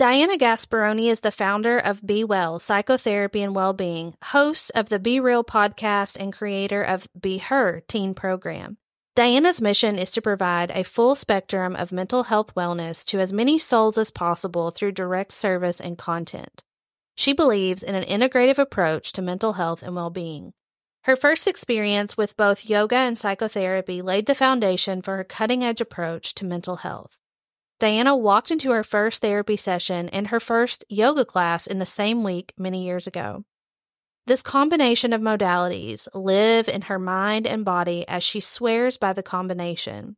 Diana Gasperoni is the founder of Be Well Psychotherapy and Wellbeing, host of the Be Real podcast, and creator of Be Her teen program. Diana's mission is to provide a full spectrum of mental health wellness to as many souls as possible through direct service and content. She believes in an integrative approach to mental health and well being. Her first experience with both yoga and psychotherapy laid the foundation for her cutting edge approach to mental health. Diana walked into her first therapy session and her first yoga class in the same week many years ago. This combination of modalities live in her mind and body as she swears by the combination.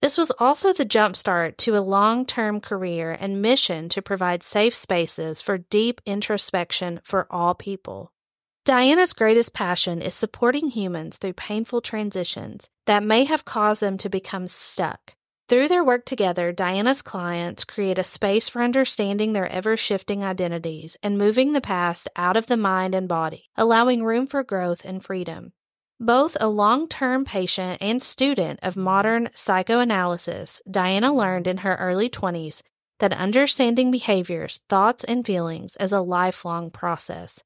This was also the jumpstart to a long term career and mission to provide safe spaces for deep introspection for all people. Diana's greatest passion is supporting humans through painful transitions that may have caused them to become stuck. Through their work together, Diana's clients create a space for understanding their ever shifting identities and moving the past out of the mind and body, allowing room for growth and freedom. Both a long term patient and student of modern psychoanalysis, Diana learned in her early 20s that understanding behaviors, thoughts, and feelings is a lifelong process.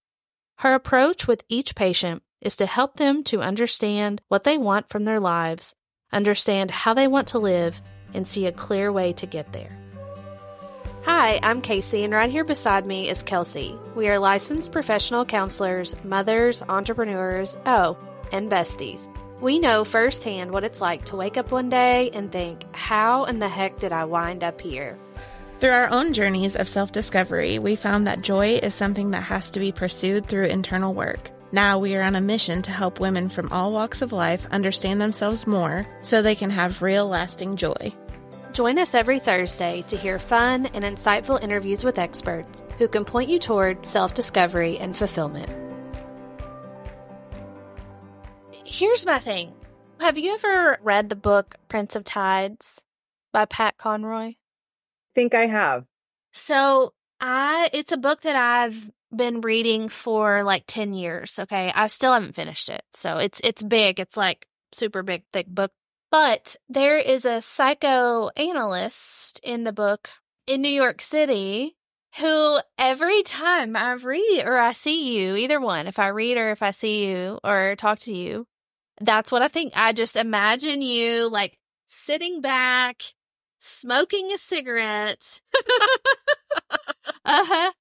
Her approach with each patient is to help them to understand what they want from their lives, understand how they want to live, and see a clear way to get there. Hi, I'm Casey, and right here beside me is Kelsey. We are licensed professional counselors, mothers, entrepreneurs, oh, and besties. We know firsthand what it's like to wake up one day and think, how in the heck did I wind up here? Through our own journeys of self discovery, we found that joy is something that has to be pursued through internal work. Now we are on a mission to help women from all walks of life understand themselves more so they can have real lasting joy. Join us every Thursday to hear fun and insightful interviews with experts who can point you toward self discovery and fulfillment. Here's my thing Have you ever read the book Prince of Tides by Pat Conroy? think I have. So, I it's a book that I've been reading for like 10 years, okay? I still haven't finished it. So, it's it's big. It's like super big thick book but there is a psychoanalyst in the book in New York City who every time I read or I see you, either one, if I read or if I see you or talk to you, that's what I think. I just imagine you like sitting back, smoking a cigarette, uh-huh,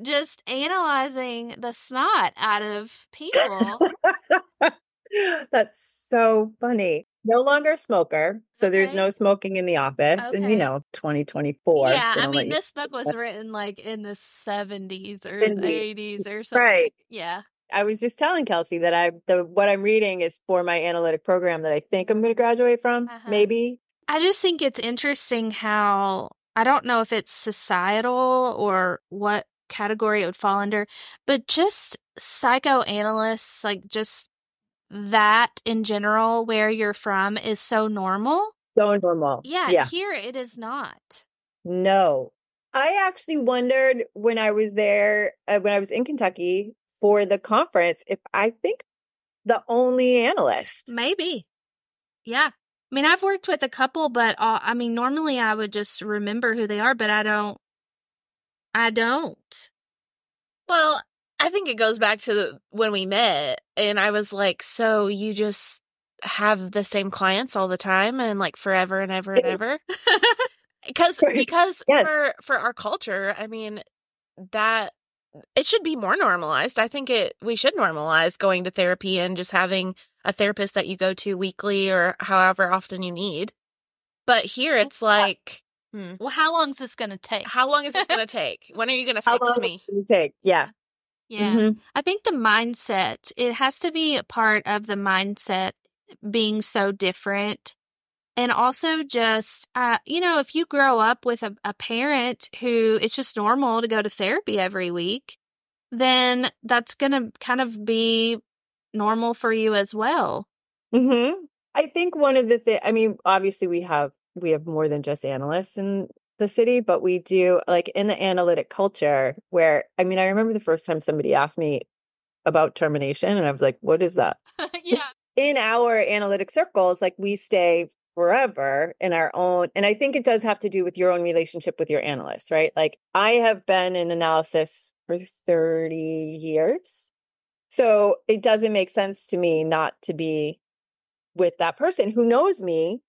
just analyzing the snot out of people. That's so funny no longer a smoker so okay. there's no smoking in the office okay. and you know 2024 yeah i mean this book was written like in the 70s or the 80s or something right yeah i was just telling kelsey that i the what i'm reading is for my analytic program that i think i'm going to graduate from uh-huh. maybe i just think it's interesting how i don't know if it's societal or what category it would fall under but just psychoanalysts like just that in general, where you're from, is so normal. So normal. Yeah, yeah. Here it is not. No. I actually wondered when I was there, uh, when I was in Kentucky for the conference, if I think the only analyst. Maybe. Yeah. I mean, I've worked with a couple, but uh, I mean, normally I would just remember who they are, but I don't. I don't. Well, I think it goes back to the, when we met, and I was like, "So you just have the same clients all the time, and like forever and ever and ever?" because because yes. for for our culture, I mean that it should be more normalized. I think it we should normalize going to therapy and just having a therapist that you go to weekly or however often you need. But here it's like, hmm. well, how long is this going to take? How long is this going to take? When are you going to fix me? take? Yeah. Yeah. Mm-hmm. I think the mindset, it has to be a part of the mindset being so different. And also just, uh, you know, if you grow up with a, a parent who it's just normal to go to therapy every week, then that's going to kind of be normal for you as well. hmm I think one of the things, I mean, obviously we have, we have more than just analysts in the city, but we do like in the analytic culture where I mean, I remember the first time somebody asked me about termination and I was like, what is that? yeah. In our analytic circles, like we stay forever in our own and i think it does have to do with your own relationship with your analyst right like i have been in analysis for 30 years so it doesn't make sense to me not to be with that person who knows me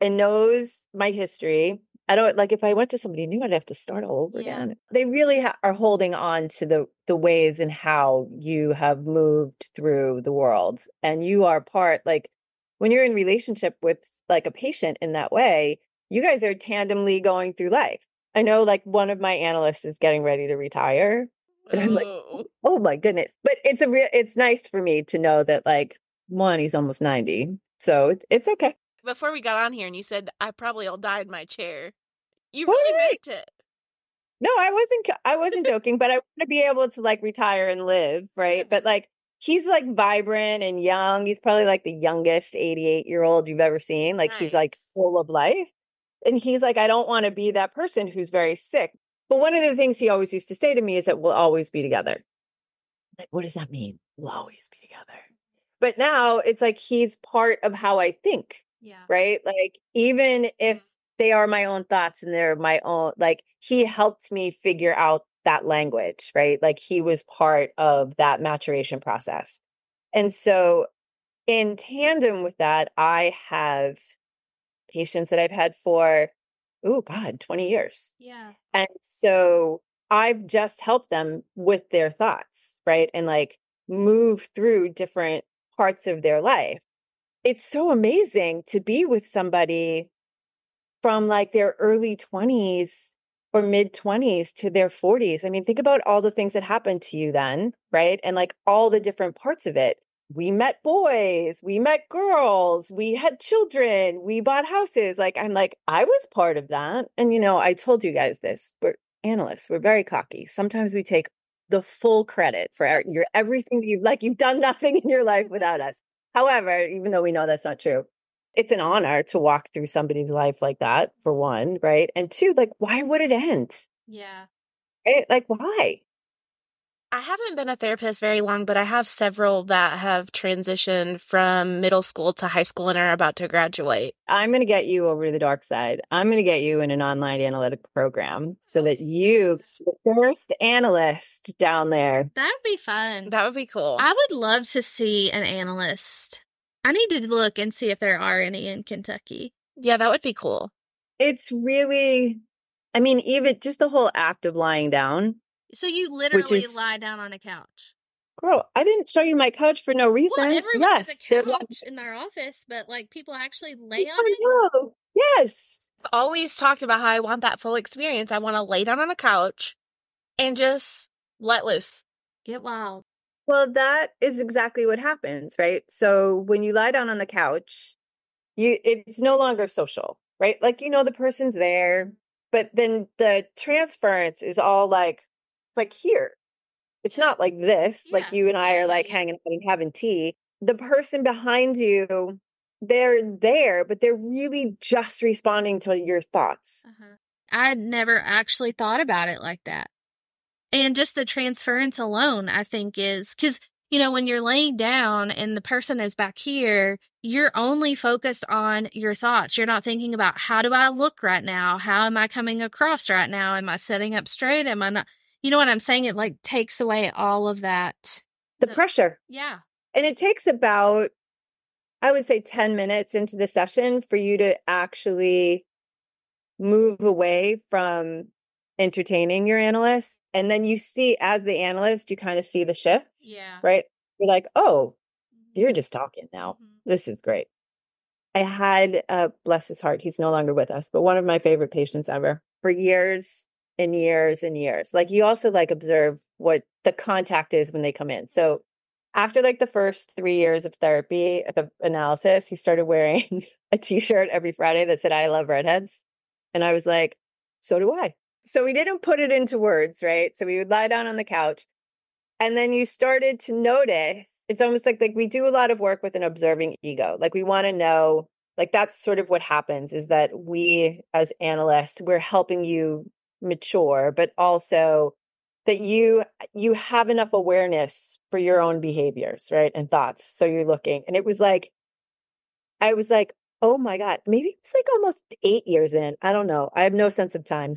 and knows my history i don't like if i went to somebody new i'd have to start all over Yeah. again. They really ha- are holding on to the the ways and how you have moved through the world and you are part like when you're in relationship with like a patient in that way you guys are tandemly going through life. I know like one of my analysts is getting ready to retire and i'm like oh. Oh, oh. My goodness. But it's a real it's nice for me to know that like one he's almost 90 so it, it's okay Before we got on here and you said I probably will die in my chair. You What? really meant it. no i wasn't i wasn't joking but i want to be able to like retire and live right but like he's like vibrant and young he's probably like the youngest 88 year old you've ever seen like he's like full of life and he's like i don't want to be that person who's very sick but one of the things he always used to say to me is that we'll always be together like what does that mean we'll always be together but now it's like he's part of how i think Yeah. right? Like even if mm-hmm. they are my own thoughts and they're my own like he helped me figure out that language, right? Like he was part of that maturation process. And so in tandem with that, I have patients that I've had for oh god, 20 years. Yeah. And so I've just helped them with their thoughts, right? And like move through different parts of their life. It's so amazing to be with somebody from like their early 20s or mid 20s to their 40s. I mean, think about all the things that happened to you then, right? And like all the different parts of it. We met boys, we met girls, we had children, we bought houses. Like, I'm like, I was part of that. And, you know, I told you guys this, we're analysts, we're very cocky. Sometimes we take the full credit for your everything that you've like, you've done nothing in your life without us. However, even though we know that's not true, it's an honor to walk through somebody's life like that, for one, right? And two, like, why would it end? Yeah. Right? Like, why? I haven't been a therapist very long, but I have several that have transitioned from middle school to high school and are about to graduate. I'm going to get you over to the dark side. I'm going to get you in an online analytic program so that you, the first analyst down there, That would be fun. That would be cool. I would love to see an analyst. I need to look and see if there are any in Kentucky. yeah, that would be cool. it's really, I mean, even just the whole act of lying down. So you literally is- lie down on a couch. Girl, I didn't show you my couch for no reason. Well, everyone yes, has a couch in their office, but like people actually lay like, on it. I know. Yes. I've always talked about how I want that full experience. I want to lay down on a couch and just let loose. Get wild. Well, that is exactly what happens, right? So when you lie down on the couch, you it's no longer social, right? Like you know the person's there, but then the transference is all like like here. It's not like this, like you and I are like hanging out and having tea. The person behind you, they're there, but they're really just responding to your thoughts. Uh-huh. I never actually thought about it like that. And just the transference alone, I think, is because, you know, when you're laying down and the person is back here, you're only focused on your thoughts. You're not thinking about how do I look right now? How am I coming across right now? Am I sitting up straight? Am I not? You know what I'm saying? It like takes away all of that. The The- pressure. Yeah. And it takes about, I would say, 10 minutes into the session for you to actually move away from entertaining your analyst. And then you see, as the analyst, you kind of see the shift, Yeah. right? You're like, oh, you're just talking now. Mhm. This is great. I had, uh, bless his heart, he's no longer with us, but one of my favorite patients ever for years and years and years. Like you also like observe what the contact is when they come in. So after like the first three years of therapy the analysis, he started wearing a t-shirt every Friday that said, I love redheads. And I was like, so do I. So we didn't put it into words, right? So we would lie down on the couch. And then you started to notice it's almost like like we do a lot of work with an observing ego. Like we want to know, like that's sort of what happens is that we as analysts, we're helping you mature, but also that you you have enough awareness for your own behaviors, right? And thoughts. So you're looking. And it was like I was like, oh my God, maybe it's like almost eight years in. I don't know. I have no sense of time.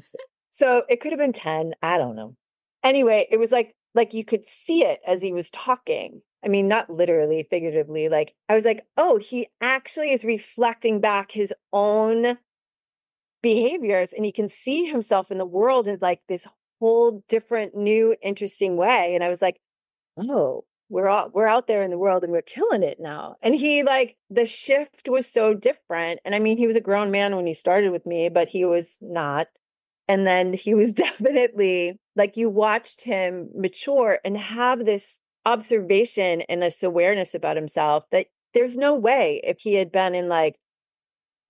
So it could have been 10. I don't know. Anyway, it was like, like you could see it as he was talking. I mean, not literally, figuratively. Like, I was like, oh, he actually is reflecting back his own behaviors and he can see himself in the world in like this whole different, new, interesting way. And I was like, oh, we're all we're out there in the world and we're killing it now. And he like the shift was so different. And I mean, he was a grown man when he started with me, but he was not. And then he was definitely like you watched him mature and have this observation and this awareness about himself that there's no way if he had been in like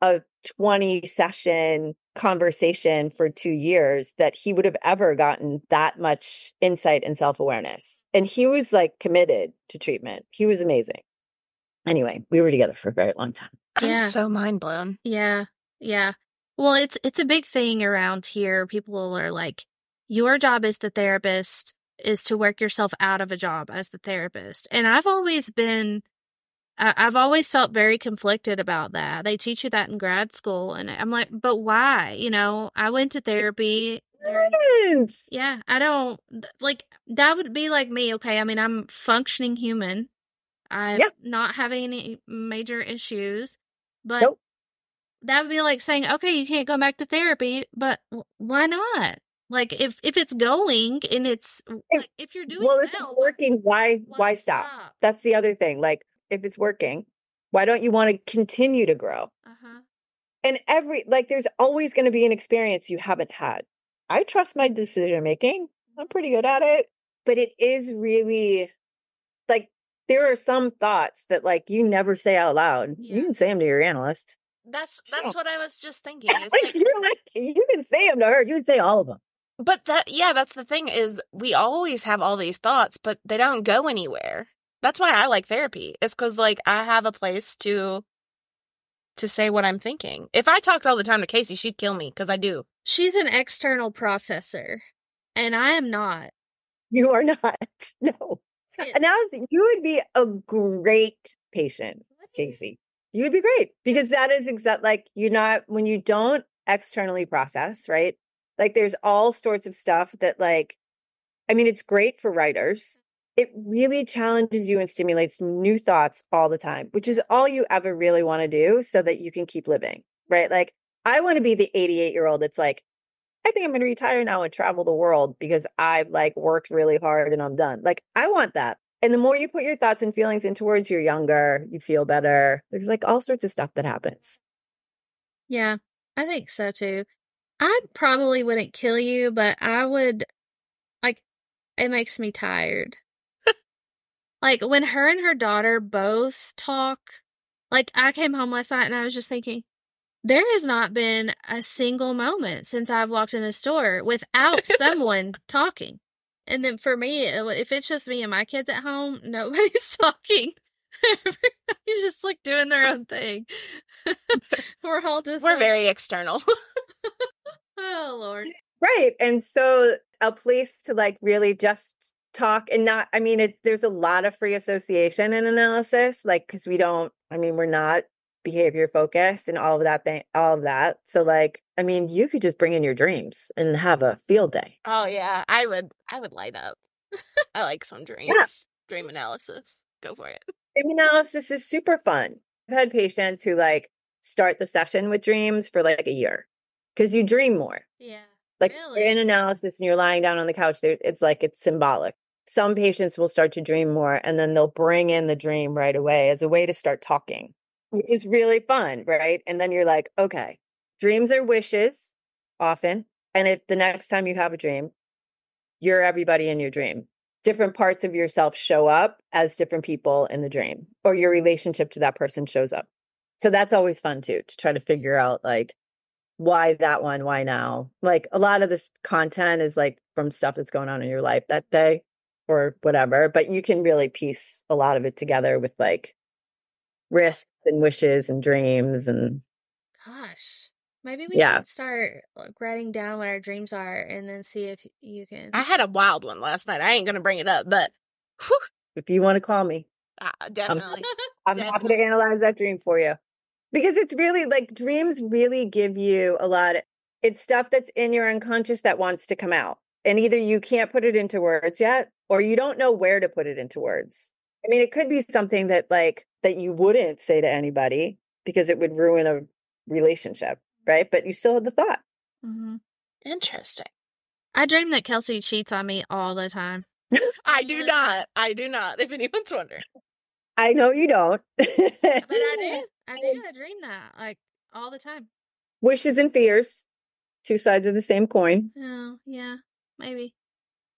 a 20 session conversation for two years that he would have ever gotten that much insight and self awareness. And he was like committed to treatment. He was amazing. Anyway, we were together for a very long time. I'm Yeah. so mind blown. Yeah. Yeah. Well, it's it's a big thing around here. People are like, your job as the therapist is to work yourself out of a job as the therapist. And I've always been I- I've always felt very conflicted about that. They teach you that in grad school and I'm like, but why? You know, I went to therapy Yes. yeah, I don't like that would be like me. Okay, I mean, I'm functioning human. I'm Yeah. not having any major issues, but Nope. that would be like saying, okay, you can't go back to therapy, but why not? Like if if it's going and it's If- like, if you're doing Well, well, if it's working, why why stop? That's the other thing. Like if it's working, why don't you want to continue to grow? Uh-huh. And every like there's always going to be an experience you haven't had. I trust my decision making. I'm pretty good at it, but it is really like there are some thoughts that like you never say out loud. Yeah. You can say them to your analyst. That's that's what I was just thinking. Like, you're like you can say them to her. You can say all of them. but that yeah, that's the thing is we always have all these thoughts, but they don't go anywhere. That's why I like therapy. It's because like I have a place to to say what I'm thinking. If I talked all the time to Casey, she'd kill me because I do. She's an external processor, and I am not. You are not. No. It- Now you would be a great patient. Casey. You would be great because that is exact like you're not when you don't externally process, right? Like there's all sorts of stuff that like I mean it's great for writers. It really challenges you and stimulates new thoughts all the time, which is all you ever really want to do so that you can keep living, right? Like I want to be the 88 year old that's like I think I'm going to retire now and travel the world because I've like worked really hard and I'm done. Like I want that. And the more you put your thoughts and feelings in towards you're younger, you feel better. There's like all sorts of stuff that happens. Yeah, I think so too. I probably wouldn't kill you, but I would like it makes me tired. Like when her and her daughter both talk, like I came home last night and I was just thinking there has not been a single moment since I've walked in the store without someone talking. And then for me, if it's just me and my kids at home, nobody's talking. Everybody's just like doing their own thing. We're all just We're like, very external. Oh Lord. Right. And so a place to like really just talk and not, I mean, it, there's a lot of free association and analysis, like, because we don't, I mean, we're not behavior focused and all of that thing, all of that. So, like, I mean, you could just bring in your dreams and have a field day. oh yeah, I would I would light up. I like some dreams. Dream analysis. Go for it. Dream analysis is super fun. I've had patients who like start the session with dreams for like a year because you dream more. Yeah. Like Really? you're in analysis and you're lying down on the couch, there it's like it's symbolic. Some patients will start to dream more and then they'll bring in the dream right away as a way to start talking. It's really fun, right? And then you're like, okay, dreams are wishes often. And if the next time you have a dream, you're everybody in your dream. Different parts of yourself show up as different people in the dream, or your relationship to that person shows up. So that's always fun too, to try to figure out like why that one, why now? Like a lot of this content is like from stuff that's going on in your life that day or whatever, but you can really piece a lot of it together with like risks and wishes and dreams and Gosh. Maybe we Yeah. should start writing down what our dreams are and then see if you can. I had a wild one last night. I ain't gonna bring it up, but whew, if you want to call me, uh, definitely. I'm happy to analyze that dream for you. because it's really like dreams really give you a lot. Of, it's stuff that's in your unconscious that wants to come out. And either you can't put it into words yet, or you don't know where to put it into words. I mean, it could be something that like that you wouldn't say to anybody because it would ruin a relationship, right? But you still had the thought. Mm-hmm. Interesting. I dream that Kelsey cheats on me all the time. I do not. I do not. If anyone's wondering. I know you don't. But I do. I do. I dream that like all the time. Wishes and fears, two sides of the same coin. Oh, yeah, maybe.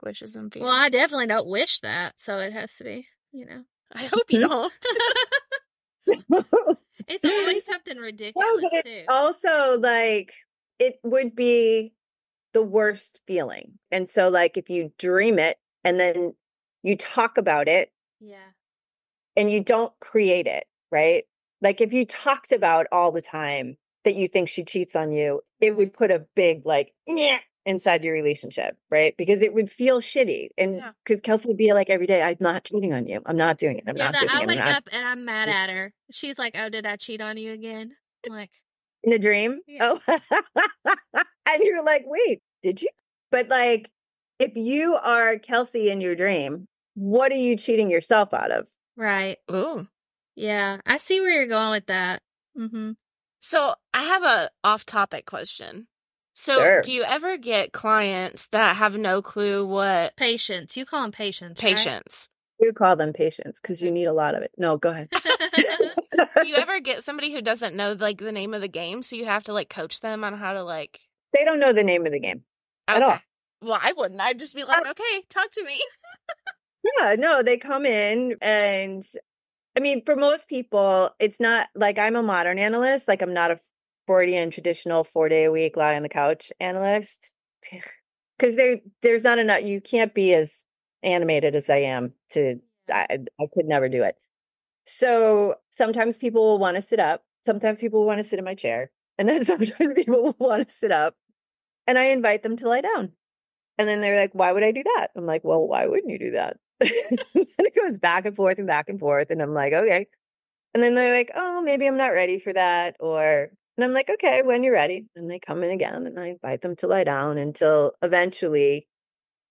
Wishes and fears. Well, I definitely don't wish that, so it has to be, you know. I hope you don't. It's always something ridiculous but too. also like it would be the worst feeling. And so, like, if you dream it and then you talk about it yeah. and you don't create it, right? Like, if you talked about all the time that you think she cheats on you, it would put a big, like, "Nyeh," inside your relationship, right? Because it would feel shitty. And Yeah. because Kelsey would be like every day, I'm not cheating on you. I'm not doing it. I'm Yeah, not doing I it. I'm wake up and I'm mad at her. She's like, "Oh, did I cheat on you again?" I'm like, in the dream. Yeah. Oh, and you're like, wait, did you? But like, if you are Kelsey in your dream, what are you cheating yourself out of? right. Ooh. Yeah, I see where you're going with that. Mm-hmm. So I have a off-topic question. So Sure. do you ever get clients that have no clue what Patience. You call them patience. right? patience? You call them patience because you mm. need a lot of it. No, go ahead. do you ever get somebody who doesn't know like the name of the game, so you have to like coach them on how to like? they don't know the name of the game. At all. Well, I wouldn't. I'd just be like, uh okay, talk to me. Yeah, no, they come in and I mean, for most people, it's not like I'm a modern analyst, like I'm not a Freudian traditional four day a week lie on the couch analyst. Because there there's not enough you can't be as animated as I am to I, I could never do it. So sometimes people will want to sit up. Sometimes people want to sit in my chair. And then sometimes people will want to sit up. And I invite them to lie down. And then they're like, why would I do that? I'm like, well, why wouldn't you do that? and it goes back and forth and back and forth. And I'm like, okay. And then they're like, oh, maybe I'm not ready for that. Or, and I'm like, okay, when you're ready. And they come in again and I invite them to lie down until eventually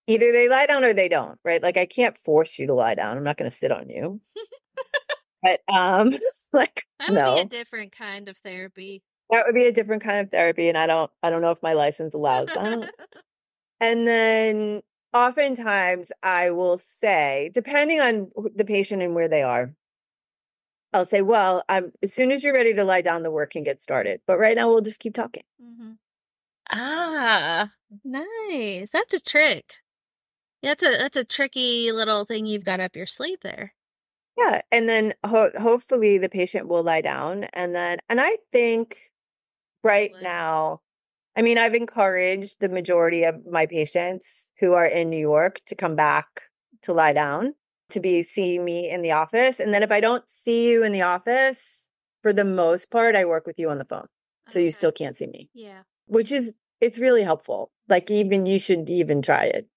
either they lie down or they don't, right? Like I can't force you to lie down. I'm not going to sit on you. but, um, like, That would no, be a different kind of therapy. that would be a different kind of therapy. And I don't, I don't know if my license allows that. And then oftentimes I will say, depending on the patient and where they are, I'll say, well, I'm as soon as you're ready to lie down, the work can get started. But right now we'll just keep talking. hmm Ah, Nice. That's a trick. That's a that's a tricky little thing you've got up your sleeve there. Yeah. And then ho- hopefully the patient will lie down. And then, and I think right Would. now, I mean, I've encouraged the majority of my patients who are in New York to come back to lie down, to be seeing me in the office. And then if I don't see you in the office, for the most part, I work with you on the phone. So you still can't see me, Yeah. which is, it's really helpful. Like, even you should even try it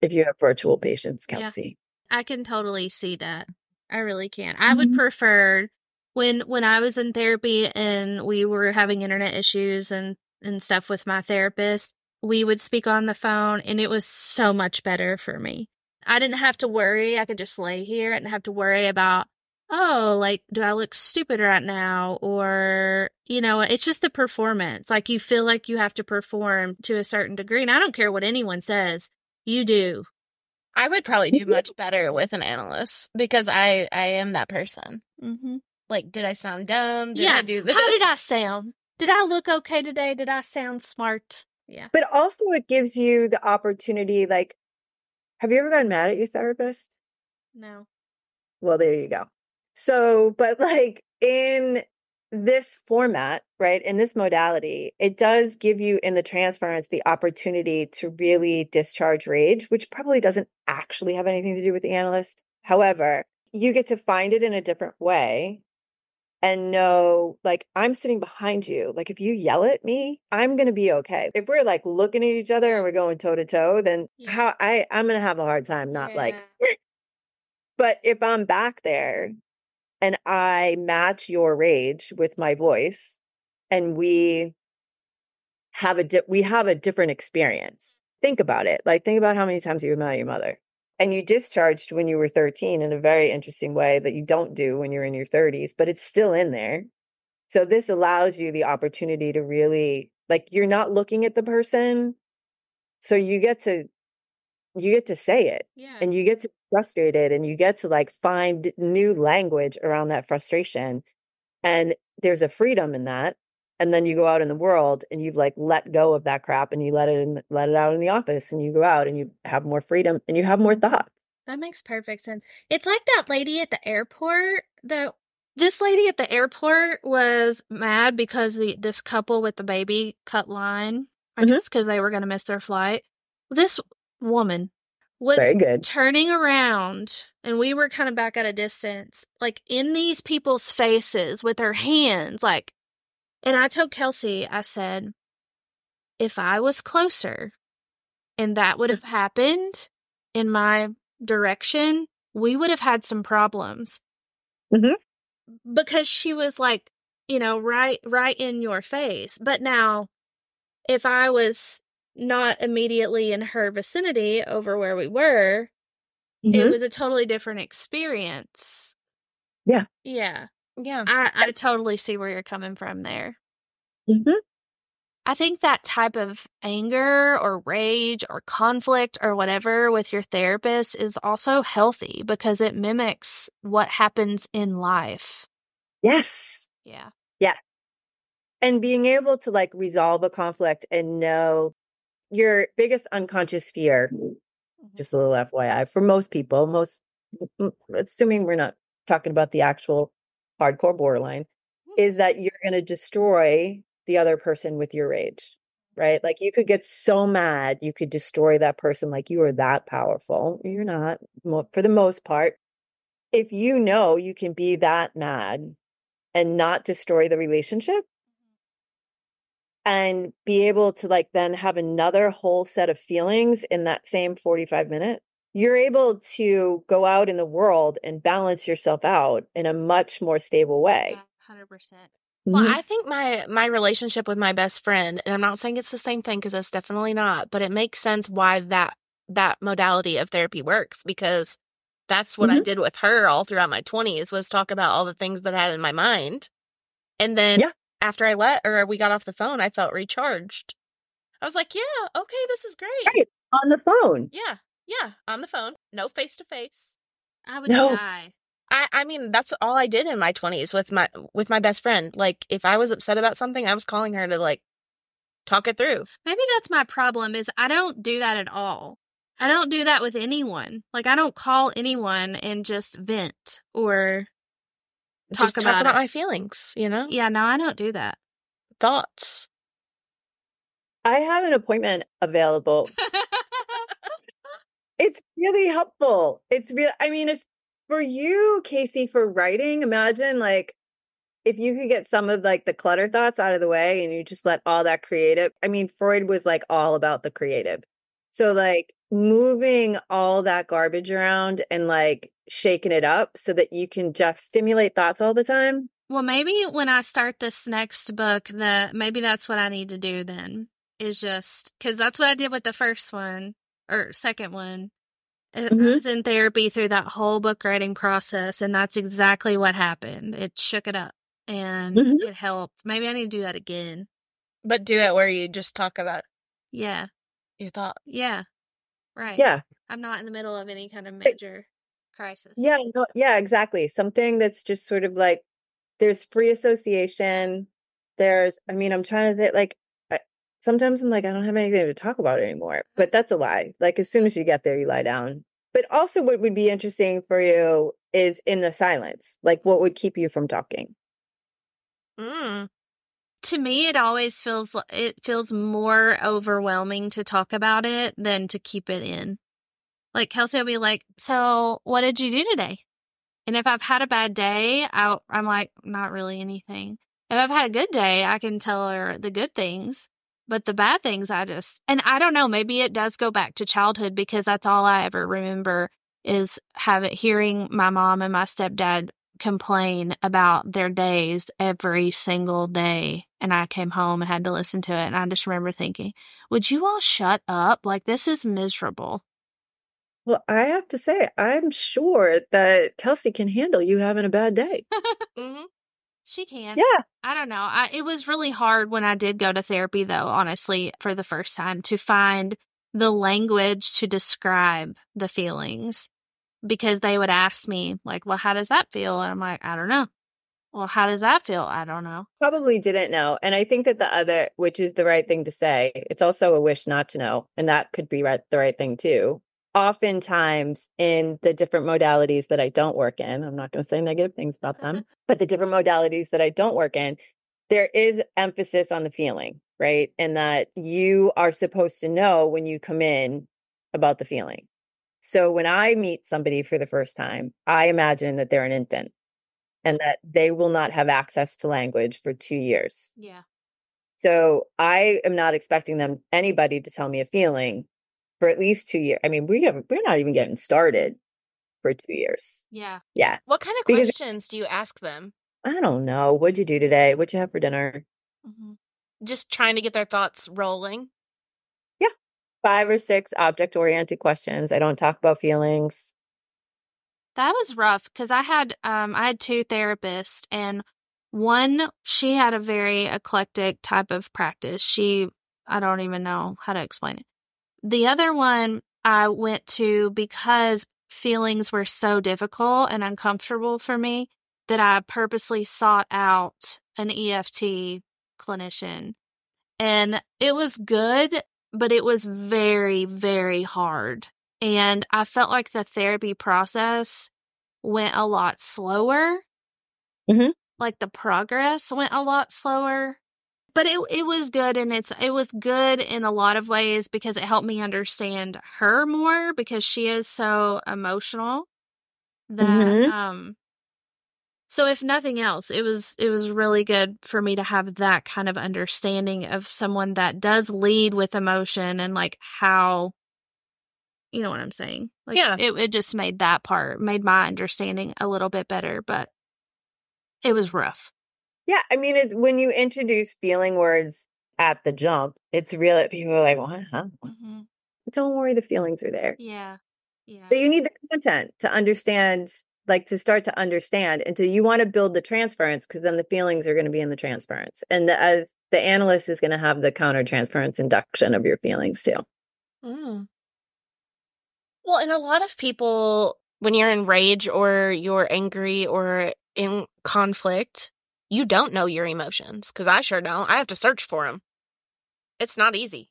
if you have virtual patients, Yeah. Kelsey. I can totally see that. I really can. I would Mhm. prefer when when I was in therapy and we were having internet issues and and stuff with my therapist, we would speak on the phone and it was so much better for me. I didn't have to worry. I could just lay here. I didn't have to worry about oh, like do I look stupid right now or you know, it's just the performance. Like you feel like you have to perform to a certain degree. And I don't care what anyone says. You do. I would probably do much better with an analyst because I I am that person. Mhm. Like, did I sound dumb? Did Yeah. I do this? How did I sound? Did I look okay today? Did I sound smart? Yeah. But also, it gives you the opportunity. Like, have you ever gotten mad at your therapist? No. Well, there you go. So, but like in this format, right, in this modality, it does give you in the transference the opportunity to really discharge rage, which probably doesn't actually have anything to do with the analyst. However, you get to find it in a different way and know like I'm sitting behind you. Like if you yell at me, I'm going to be okay. If we're like looking at each other and we're going toe to toe, then Yeah. how I I'm going to have a hard time not like but if I'm back there and I match your rage with my voice and we have a di- we have a different experience. Think about it. Like think about how many times you met your mother. And you discharged when you were 13 in a very interesting way that you don't do when you're in your 30s, but it's still in there. So this allows you the opportunity to really like you're not looking at the person. So you get to you get to say it Yeah. and you get to be frustrated and you get to like find new language around that frustration and there's a freedom in that and then you go out in the world and you've like let go of that crap and you let it in let it out in the office and you go out and you have more freedom and you have more thoughts That makes perfect sense. It's like that lady at the airport. The this lady at the airport was mad because the this couple with the baby cut line. I Mhm. guess because they were going to miss their flight. This woman was very good turning around, and we were kind of back at a distance, like in these people's faces with her hands, like. And I told Kelsey, I said, if I was closer, and that would have happened in my direction, we would have had some problems. Mhm. Because she was like, you know, right right in your face. But now if I was not immediately in her vicinity over where we were, it Mhm. was a totally different experience. Yeah. Yeah. Yeah. I, I totally see where you're coming from there. Mhm. I think that type of anger or rage or conflict or whatever with your therapist is also healthy because it mimics what happens in life. yes Yeah. Yeah. And being able to like resolve a conflict and know your biggest unconscious fear mm-hmm. just a little fyi for most people most mm, mm, assuming we're not talking about the actual hardcore borderline is that mm. you're going to destroy the other person with your rage right? Like you could get so mad you could destroy that person like you are that powerful. You're not for the most part. If you know you can be that mad and not destroy the relationship mm-hmm. and be able to like then have another whole set of feelings in that same 45 minutes you're able to go out in the world and balance yourself out in a much more stable way Hundred percent. Well, Mhm. I think my my relationship with my best friend, and I'm not saying it's the same thing because it's definitely not, but it makes sense why that that modality of therapy works because that's what I Mhm. did with her all throughout my 20s was talk about all the things that I had in my mind. And then Yeah. after I let or we got off the phone, I felt recharged. I was like, "Yeah, okay, this is great." Right. on the phone Yeah. Yeah, on the phone, no face to face. I would No. die. I I mean, that's all I did in my 20s with my with my best friend. Like if I was upset about something, I was calling her to like talk it through. Maybe that's my problem is I don't do that at all. I don't do that with anyone. Like I don't call anyone and just vent or talk Just about, talk about it. my feelings, you know? Yeah, no, I don't do that. Thoughts. i have an appointment available it's really helpful. It's real i mean it's for you casey for writing imagine like if you could get some of like the clutter thoughts out of the way and you just let all that creative i mean freud was like all about the creative. So like moving all that garbage around and like shaking it up so that you can just stimulate thoughts all the time. Well, maybe when I start this next book, the maybe that's what I need to do then is just because that's what I did with the first one or second one. I I was in therapy through that whole book writing process, and that's exactly what happened. It shook it up and Mhm. it helped. Maybe I need to do that again. But do it where you just talk about Yeah, your thought. yeah, right. yeah I'm not in the middle of any kind of major crisis. Yeah, no, yeah, exactly. Something that's just sort of like there's free association. There's, I mean, I'm trying to think like sometimes I'm like, I don't have anything to talk about anymore, but that's a lie. Like as soon as you get there, you lie down. But also, what would be interesting for you is in the silence. Like, what would keep you from talking? Mm. to me it always feels it feels more overwhelming to talk about it than to keep it in like kelsey will be like so what did you do today and if i've had a bad day i i'm like not really anything if i've had a good day i can tell her the good things but the bad things i just and i don't know maybe it does go back to childhood because that's all i ever remember is having hearing my mom and my stepdad complain about their days every single day. And I came home and had to listen to it. And I just remember thinking, would you all shut up? Like, this is miserable. Well, I have to say, I'm sure that Kelsey can handle you having a bad day. mm-hmm. She can. Yeah. I don't know. I, it was really hard when I did go to therapy, though, honestly, for the first time to find the language to describe the feelings because they would ask me, like, well, how does that feel? And I'm like, I don't know. Well, how does that feel? I don't know. Probably didn't know. And I think that the other, which is the right thing to say, it's also a wish not to know. And that could be right, the right thing too. Oftentimes, in the different modalities that I don't work in, I'm not going to say negative things about them, but the different modalities that I don't work in, there is emphasis on the feeling, right? And that you are supposed to know when you come in about the feeling. So when I meet somebody for the first time, I imagine that they're an infant and that they will not have access to language for two years. Yeah. So I am not expecting them anybody to tell me a feeling for at least two years. I mean, we have we're not even getting started for two years. Yeah. Yeah. What kind of Because- questions do you ask them? I don't know. What'd you do today? What'd you have for dinner? hmm Just trying to get their thoughts rolling. Yeah. Five or six object oriented questions. I don't talk about feelings. That was rough because I had um I had two therapists and one she had a very eclectic type of practice. She I don't even know how to explain it. The other one I went to because feelings were so difficult and uncomfortable for me that I purposely sought out an EFT clinician. And it was good, but it was very, very hard. And I felt like the therapy process went a lot slower. Mhm. Like the progress went a lot slower. But it it was good and it's it was good in a lot of ways because it helped me understand her more because she is so emotional that Mhm. um so if nothing else it was it was really good for me to have that kind of understanding of someone that does lead with emotion and like how you know what I'm saying like Yeah. it, it just made that part made my understanding a little bit better but it was rough Yeah, I mean, it's when you introduce feeling words at the jump, it's real. That People are like, "What? Huh? hmm Don't worry, the feelings are there." yeah yeah So you need the content to understand, like to start to understand, and so you want to build the transference because then the feelings are going to be in the transference, and the as the analyst is going to have the counter transference induction of your feelings too. Mm. Well, and a lot of people, when you're in rage or you're angry or in conflict, you don't know your emotions because I sure don't. I have to search for them. It's not easy.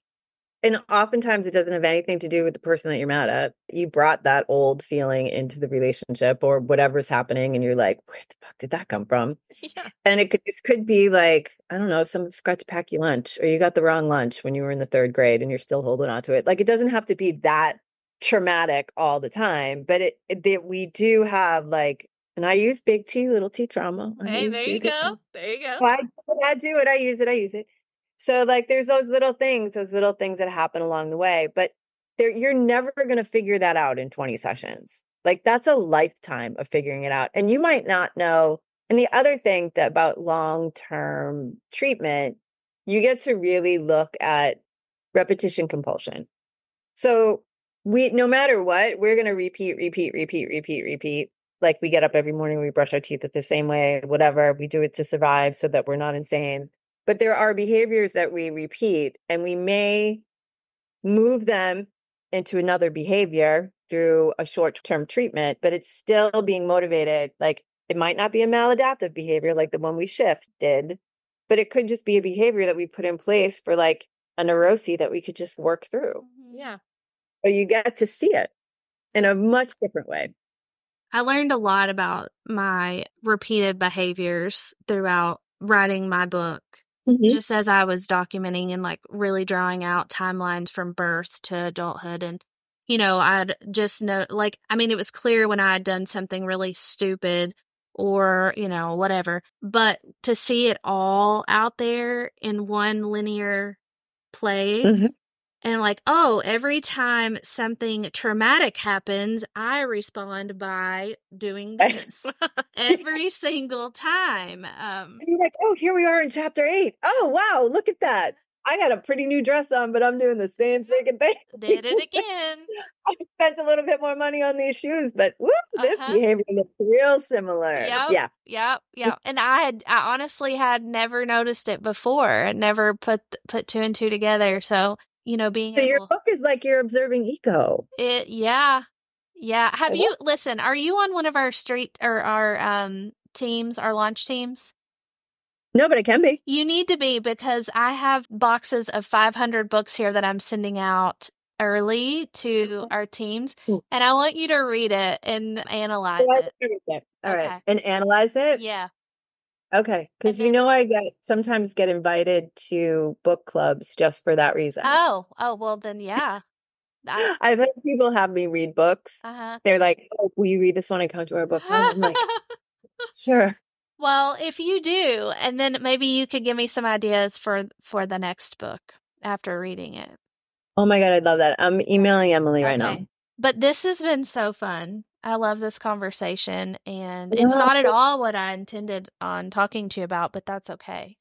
And oftentimes it doesn't have anything to do with the person that you're mad at. You brought that old feeling into the relationship or whatever's happening, and you're like, where the fuck did that come from? Yeah. And it could this could be like, I don't know, someone forgot to pack you lunch, or you got the wrong lunch when you were in the third grade and you're still holding on to it. Like it doesn't have to be that traumatic all the time, but it, it that we do have like, and I use big T, little T trauma. I Hey, there you go. There you go. Well, I, I do it. I use it. I use it. So like, there's those little things, those little things that happen along the way, but there, you're never going to figure that out in 20 sessions. Like that's a lifetime of figuring it out, and you might not know. And the other thing that about long-term treatment, you get to really look at repetition compulsion. So we, no matter what, we're going to repeat, repeat, repeat, repeat, repeat. Like we get up every morning, we brush our teeth at the same way, whatever. We do it to survive so that we're not insane. But there are behaviors that we repeat, and we may move them into another behavior through a short term treatment, but it's still being motivated. Like it might not be a maladaptive behavior like the one we shift did, but it could just be a behavior that we put in place for like a neurosis that we could just work through. Mm-hmm. Yeah. Or you get to see it in a much different way. I learned a lot about my repeated behaviors throughout writing my book. Just as I was documenting and like really drawing out timelines from birth to adulthood. And, you know, I'd just know, like, I mean, it was clear when I had done something really stupid or, you know, whatever. But to see it all out there in one linear place Mhm. And like, oh, every time something traumatic happens, I respond by doing this every single time. Um, and you're like, oh, here we are in chapter eight. Oh, wow, look at that. I got a pretty new dress on, but I'm doing the same freaking thing. Did it again. I spent a little bit more money on these shoes, but whoop, this uh-huh. behavior looks real similar. Yep, yeah. Yep. Yep. And I had I honestly had never noticed it before. I never put put two and two together. So, you know, being So able, your book is like you're observing eco. It yeah. Yeah. Have you listen, are you on one of our street or our um teams, our launch teams? No, but it can be. You need to be because I have boxes of 500 books here that I'm sending out early to our teams, and I want you to read it and analyze oh, it. it. All okay. right, and analyze it. Yeah. Okay, because you know I get sometimes get invited to book clubs just for that reason. Oh, oh well then yeah. I, have had people have me read books. Uh-huh. They're like, "Oh, will you read this one and come to our book club?" I'm like, "Sure." Well, if you do, and then maybe you could give me some ideas for for the next book after reading it. Oh my god, I'd love that. I'm emailing Emily okay. right now. But this has been so fun. I love this conversation and it's not at all what I intended on talking to you about, but that's okay.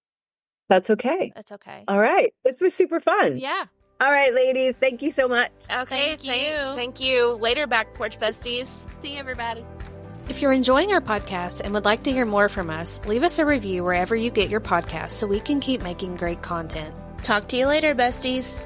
That's okay. That's okay. All right. This was super fun. Yeah. All right, ladies. Thank you so much. Okay. Thank you. Thank you. Later, back porch besties. See you, everybody. If you're enjoying our podcast and would like to hear more from us, leave us a review wherever you get your podcast so we can keep making great content. Talk to you later, besties.